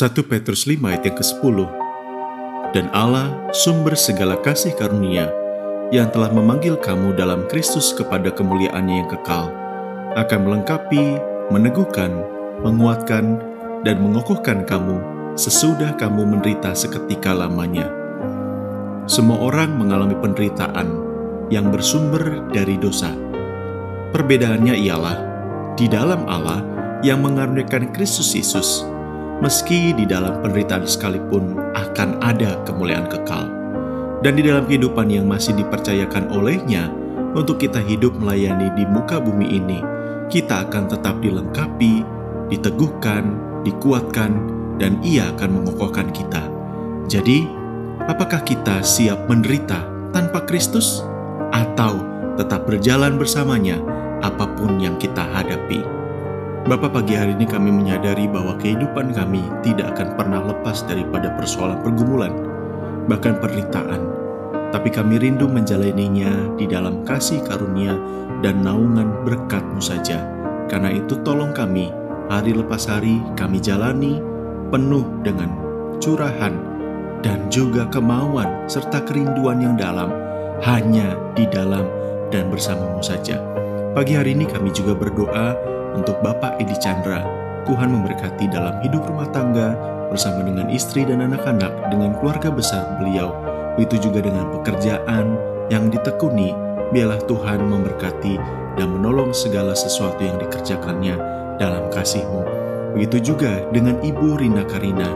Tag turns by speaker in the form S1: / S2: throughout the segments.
S1: 1 Petrus 5 ayat yang ke-10 Dan Allah, sumber segala kasih karunia, yang telah memanggil kamu dalam Kristus kepada kemuliaannya yang kekal, akan melengkapi, meneguhkan, menguatkan, dan mengokohkan kamu sesudah kamu menderita seketika lamanya. Semua orang mengalami penderitaan yang bersumber dari dosa. Perbedaannya ialah, di dalam Allah yang mengaruniakan Kristus Yesus, meski di dalam penderitaan sekalipun akan ada kemuliaan kekal. Dan di dalam kehidupan yang masih dipercayakan olehnya untuk kita hidup melayani di muka bumi ini, kita akan tetap dilengkapi, diteguhkan, dikuatkan, dan ia akan mengokohkan kita. Jadi, apakah kita siap menderita tanpa Kristus? Atau tetap berjalan bersamanya apa pun yang? Bapak pagi hari ini kami menyadari bahwa kehidupan kami tidak akan pernah lepas daripada persoalan pergumulan, bahkan penderitaan. Tapi kami rindu menjalaninya di dalam kasih karunia dan naungan berkatmu saja. Karena itu tolong kami, hari lepas hari kami jalani penuh dengan curahan dan juga kemauan serta kerinduan yang dalam hanya di dalam dan bersamamu saja. Pagi hari ini kami juga berdoa untuk Bapak Edi Chandra. Tuhan memberkati dalam hidup rumah tangga bersama dengan istri dan anak-anak dengan keluarga besar beliau. Begitu juga dengan pekerjaan yang ditekuni, biarlah Tuhan memberkati dan menolong segala sesuatu yang dikerjakannya dalam kasih-Mu. Begitu juga dengan Ibu Rina Karina,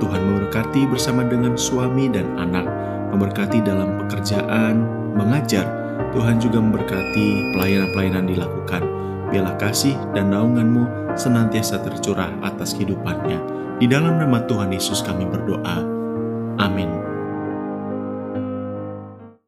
S1: Tuhan memberkati bersama dengan suami dan anak, memberkati dalam pekerjaan, mengajar, Tuhan juga memberkati pelayanan-pelayanan dilakukan biarlah kasih dan naunganmu senantiasa tercurah atas kehidupannya. Di dalam nama Tuhan Yesus kami berdoa. Amin.